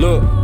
Look.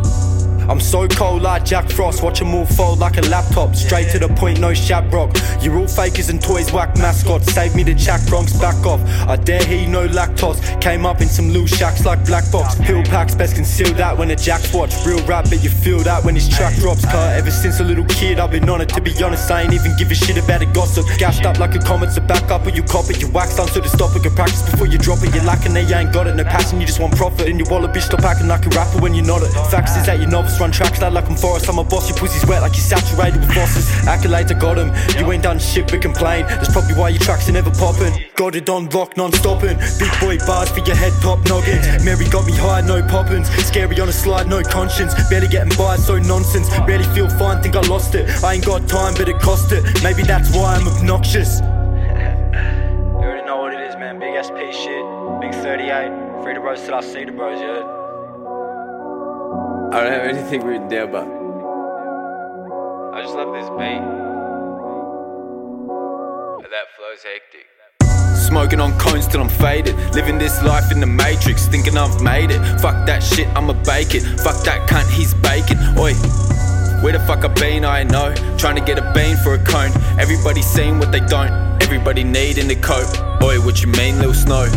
I'm so cold like Jack Frost, watch them all fold like a laptop. Straight to the point, no shabrock. You're all fakers and toys, whack mascots. Save me the Jack Bronx, back off. I dare he no lactose. Came up in some loose shacks like black box. Pill packs, best conceal that when the Jack's watch. Real rap, but you feel that when his track drops. Cut ever since a little kid, I've been on it. To be honest, I ain't even give a shit about the gossip. Gashed up like a comet to back up, or you cop it. You wax on so to stop it. Can practice before you drop it. You're lacking, they ain't got it. No passion, you just want profit. And you wallet bitch, stop acting like a rapper when you're not it. Facts is that you're novice run tracks like I'm Forrest. I'm a boss, your pussy's wet like you're saturated with bosses. Accolades, I got got 'em. You ain't done shit but complain. That's probably why your tracks are never popping. Got it on lock, non stopping. Big boy bars for your head top noggins. Mary got me high, no poppins. Scary on a slide, no conscience. Barely getting by, so nonsense. Barely feel fine, think I lost it. I ain't got time, but it cost it. Maybe that's why I'm obnoxious. you already know what it is, man. Big SP shit. Big 38. Free to roast till I see the bros, yeah. I don't have anything written down, but I just love this beat. That flow's hectic. Smoking on cones till I'm faded. Living this life in the matrix, thinking I've made it. Fuck that shit, I'ma bake it. Fuck that cunt, he's baking. Oi. Where the fuck I been, I ain't know. Trying to get a bean for a cone. Everybody seeing what they don't. Everybody needing a coat. Oi, what you mean, Lil Sknow?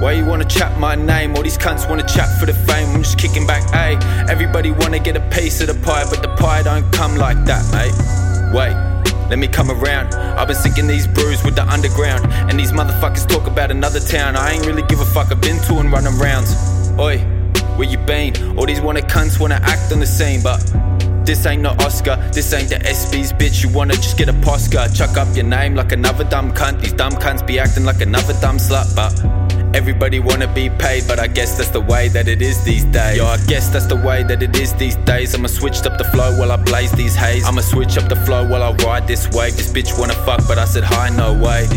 Why you wanna chat my name? All these cunts wanna chat for the fame. I'm just kicking back, ayy. Everybody wanna get a piece of the pie, but the pie don't come like that, mate. Wait, let me come around. I've been sinking these brews with the underground. And these motherfuckers talk about another town. I ain't really give a fuck, I've been to and running rounds. Oi, where you been? All these wanna cunts wanna act on the scene, but this ain't no Oscar, this ain't the SB's bitch. You wanna just get a Posca. Chuck up your name like another dumb cunt. These dumb cunts be acting like another dumb slut, but everybody wanna be paid. But I guess that's the way that it is these days. Yo, I guess that's the way that it is these days. I'ma switch up the flow while I blaze these haze. I'ma switch up the flow while I ride this wave. This bitch wanna fuck, but I said hi, no way.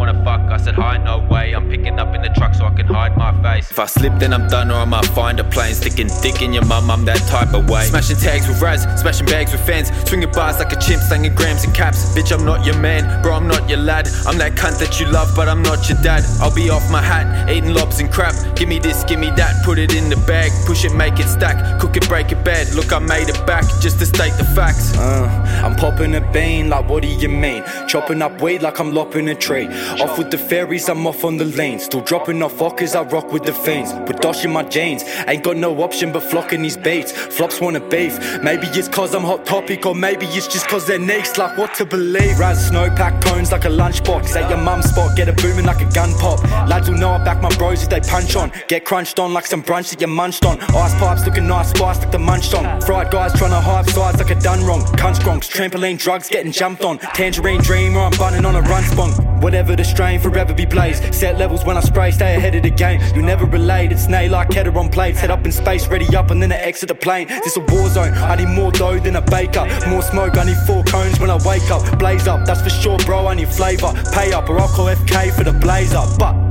Wanna fuck, I said hi, no way. I'm picking up in the truck so I can hide my face. If I slip, then I'm done, or I might find a plane. Sticking thick in your mum, I'm that type of way. Smashing tags with Raaz, smashing bags with fans. Swinging bars like a chimp, slanging grams and caps. Bitch, I'm not your man, bro, I'm not your lad. I'm that cunt that you love, but I'm not your dad. I'll be off my hat, eating lobs and crap. Give me this, give me that, put it in the bag. Push it, make it stack. Cook it, break it bad. Look, I made it back just to state the facts. Uh, I'm popping a bean, like what do you mean? Chopping up weed like I'm lopping a tree. Off with the fairies, I'm off on the lane. Still dropping off fuckers, I rock with the fiends. Put dosh in my jeans, ain't got no option but flocking these beats. Flops wanna beef, maybe it's cause I'm hot topic, or maybe it's just cause they're next, like what to believe. Raaz snowpack cones like a lunchbox, at your mum's spot, get a booming like a gun pop. Lads will know I back my bros if they punch on. Get crunched on like some brunch that you munched on. Ice pipes looking nice, spice like the munched on. Guys trying to hype sides like a done wrong. Cunts gronks, trampoline drugs getting jumped on. Tangerine dream or I'm bunning on a run spong. Whatever the strain, forever be blazed. Set levels when I spray, stay ahead of the game. You never relate, it's nay like header on plates. Head up in space, ready up, and then I exit the plane. This a war zone, I need more dough than a baker. More smoke, I need four cones when I wake up. Blaze up, that's for sure, bro, I need flavour. Pay up, or I'll call FK for the blazer. But.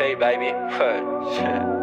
P, baby. Shit.